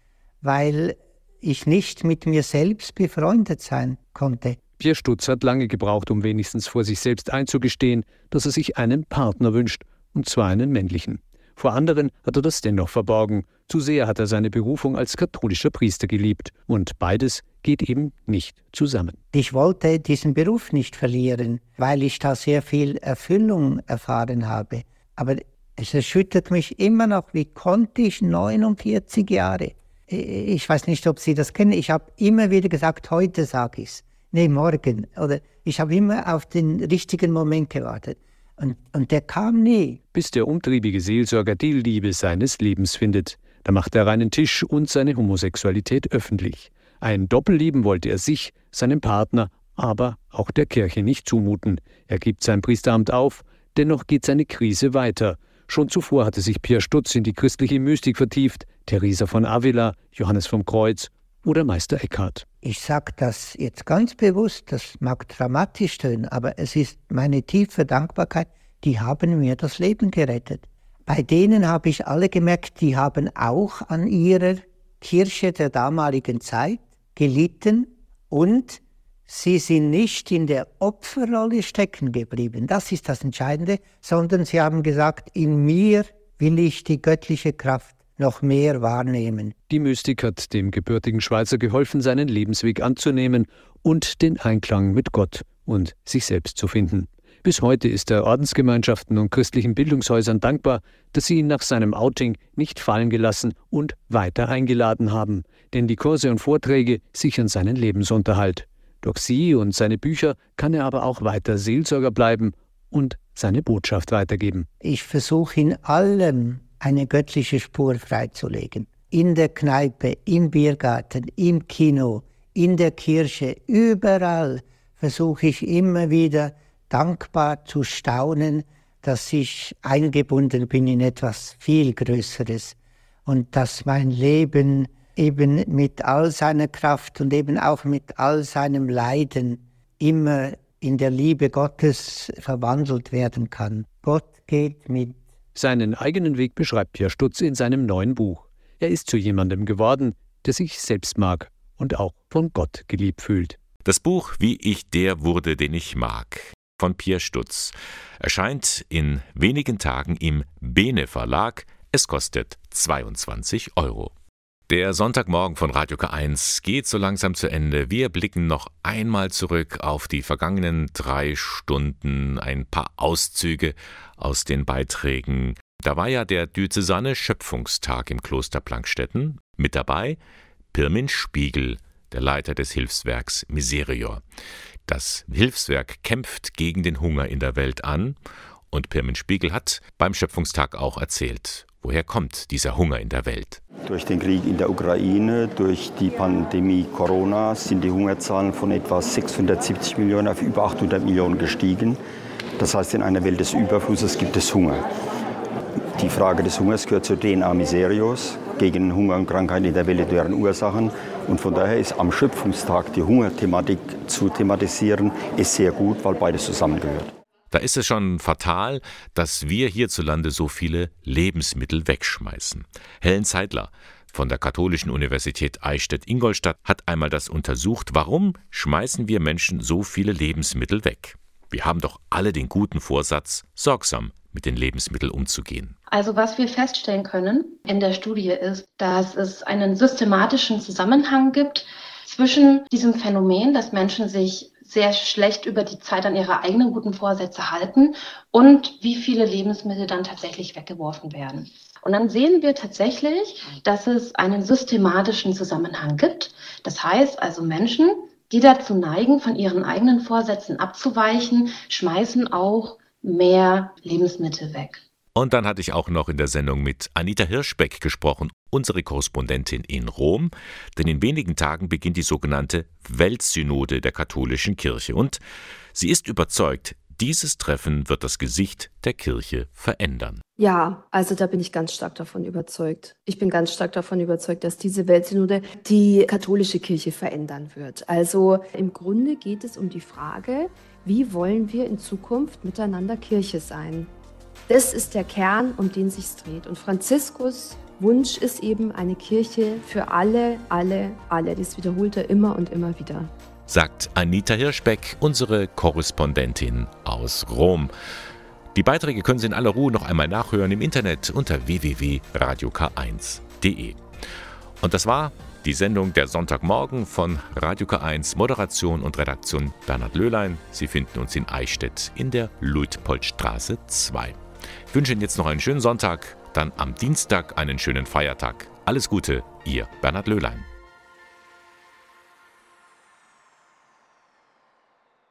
weil ich nicht mit mir selbst befreundet sein konnte. Pierre Stutz hat lange gebraucht, um wenigstens vor sich selbst einzugestehen, dass er sich einen Partner wünscht, und zwar einen männlichen. Vor anderen hat er das dennoch verborgen. Zu sehr hat er seine Berufung als katholischer Priester geliebt. Und beides geht eben nicht zusammen. Ich wollte diesen Beruf nicht verlieren, weil ich da sehr viel Erfüllung erfahren habe. Aber es erschüttert mich immer noch, wie konnte ich 49 Jahre ich weiß nicht, ob Sie das kennen, ich habe immer wieder gesagt, heute sage ich es, nee, morgen. Oder ich habe immer auf den richtigen Moment gewartet. Und, und der kam nie. Bis der umtriebige Seelsorger die Liebe seines Lebens findet. Da macht er einen Tisch und seine Homosexualität öffentlich. Ein Doppelleben wollte er sich, seinem Partner, aber auch der Kirche nicht zumuten. Er gibt sein Priesteramt auf, dennoch geht seine Krise weiter. Schon zuvor hatte sich Pierre Stutz in die christliche Mystik vertieft, Theresa von Avila, Johannes vom Kreuz oder Meister Eckhart. Ich sage das jetzt ganz bewusst, das mag dramatisch tönen, aber es ist meine tiefe Dankbarkeit, die haben mir das Leben gerettet. Bei denen habe ich alle gemerkt, die haben auch an ihrer Kirche der damaligen Zeit gelitten und Sie sind nicht in der Opferrolle stecken geblieben, das ist das Entscheidende, sondern sie haben gesagt, in mir will ich die göttliche Kraft noch mehr wahrnehmen. Die Mystik hat dem gebürtigen Schweizer geholfen, seinen Lebensweg anzunehmen und den Einklang mit Gott und sich selbst zu finden. Bis heute ist er Ordensgemeinschaften und christlichen Bildungshäusern dankbar, dass sie ihn nach seinem Outing nicht fallen gelassen und weiter eingeladen haben, denn die Kurse und Vorträge sichern seinen Lebensunterhalt. Durch sie und seine Bücher kann er aber auch weiter Seelsorger bleiben und seine Botschaft weitergeben. Ich versuche in allem eine göttliche Spur freizulegen. In der Kneipe, im Biergarten, im Kino, in der Kirche, überall versuche ich immer wieder dankbar zu staunen, dass ich eingebunden bin in etwas viel Größeres und dass mein Leben eben mit all seiner Kraft und eben auch mit all seinem Leiden immer in der Liebe Gottes verwandelt werden kann. Gott geht mit. Seinen eigenen Weg beschreibt Pierre Stutz in seinem neuen Buch. Er ist zu jemandem geworden, der sich selbst mag und auch von Gott geliebt fühlt. Das Buch Wie ich der wurde, den ich mag von Pierre Stutz erscheint in wenigen Tagen im Bene Verlag. Es kostet 22 Euro. Der Sonntagmorgen von Radio K1 geht so langsam zu Ende. Wir blicken noch einmal zurück auf die vergangenen drei Stunden, ein paar Auszüge aus den Beiträgen. Da war ja der Diözesane Schöpfungstag im Kloster Plankstetten. Mit dabei Pirmin Spiegel, der Leiter des Hilfswerks Miserior. Das Hilfswerk kämpft gegen den Hunger in der Welt an und Pirmin Spiegel hat beim Schöpfungstag auch erzählt, woher kommt dieser Hunger in der Welt. Durch den Krieg in der Ukraine, durch die Pandemie Corona sind die Hungerzahlen von etwa 670 Millionen auf über 800 Millionen gestiegen. Das heißt, in einer Welt des Überflusses gibt es Hunger. Die Frage des Hungers gehört zur DNA Miserios. Gegen Hunger und Krankheit in der Welt deren Ursachen. Und von daher ist am Schöpfungstag die Hungerthematik zu thematisieren, ist sehr gut, weil beides zusammengehört. Da ist es schon fatal, dass wir hierzulande so viele Lebensmittel wegschmeißen. Helen Zeidler von der Katholischen Universität Eichstätt-Ingolstadt hat einmal das untersucht, warum schmeißen wir Menschen so viele Lebensmittel weg. Wir haben doch alle den guten Vorsatz, sorgsam mit den Lebensmitteln umzugehen. Also was wir feststellen können in der Studie ist, dass es einen systematischen Zusammenhang gibt zwischen diesem Phänomen, dass Menschen sich sehr schlecht über die Zeit an ihre eigenen guten Vorsätze halten und wie viele Lebensmittel dann tatsächlich weggeworfen werden. Und dann sehen wir tatsächlich, dass es einen systematischen Zusammenhang gibt. Das heißt also Menschen, die dazu neigen, von ihren eigenen Vorsätzen abzuweichen, schmeißen auch mehr Lebensmittel weg. Und dann hatte ich auch noch in der Sendung mit Anita Hirschbeck gesprochen, unsere Korrespondentin in Rom, denn in wenigen Tagen beginnt die sogenannte Weltsynode der katholischen Kirche und sie ist überzeugt, dieses Treffen wird das Gesicht der Kirche verändern. Ja, also da bin ich ganz stark davon überzeugt. Ich bin ganz stark davon überzeugt, dass diese Weltsynode die katholische Kirche verändern wird. Also im Grunde geht es um die Frage, wie wollen wir in Zukunft miteinander Kirche sein? Das ist der Kern, um den sich dreht. Und Franziskus Wunsch ist eben eine Kirche für alle, alle, alle. Das wiederholt er immer und immer wieder. Sagt Anita Hirschbeck, unsere Korrespondentin aus Rom. Die Beiträge können Sie in aller Ruhe noch einmal nachhören im Internet unter www.radiok1.de. Und das war die Sendung der Sonntagmorgen von Radio K1, Moderation und Redaktion Bernhard Löhlein. Sie finden uns in Eichstätt in der Luitpoldstraße 2. Ich wünsche Ihnen jetzt noch einen schönen Sonntag, dann am Dienstag einen schönen Feiertag. Alles Gute, Ihr Bernhard Löhlein.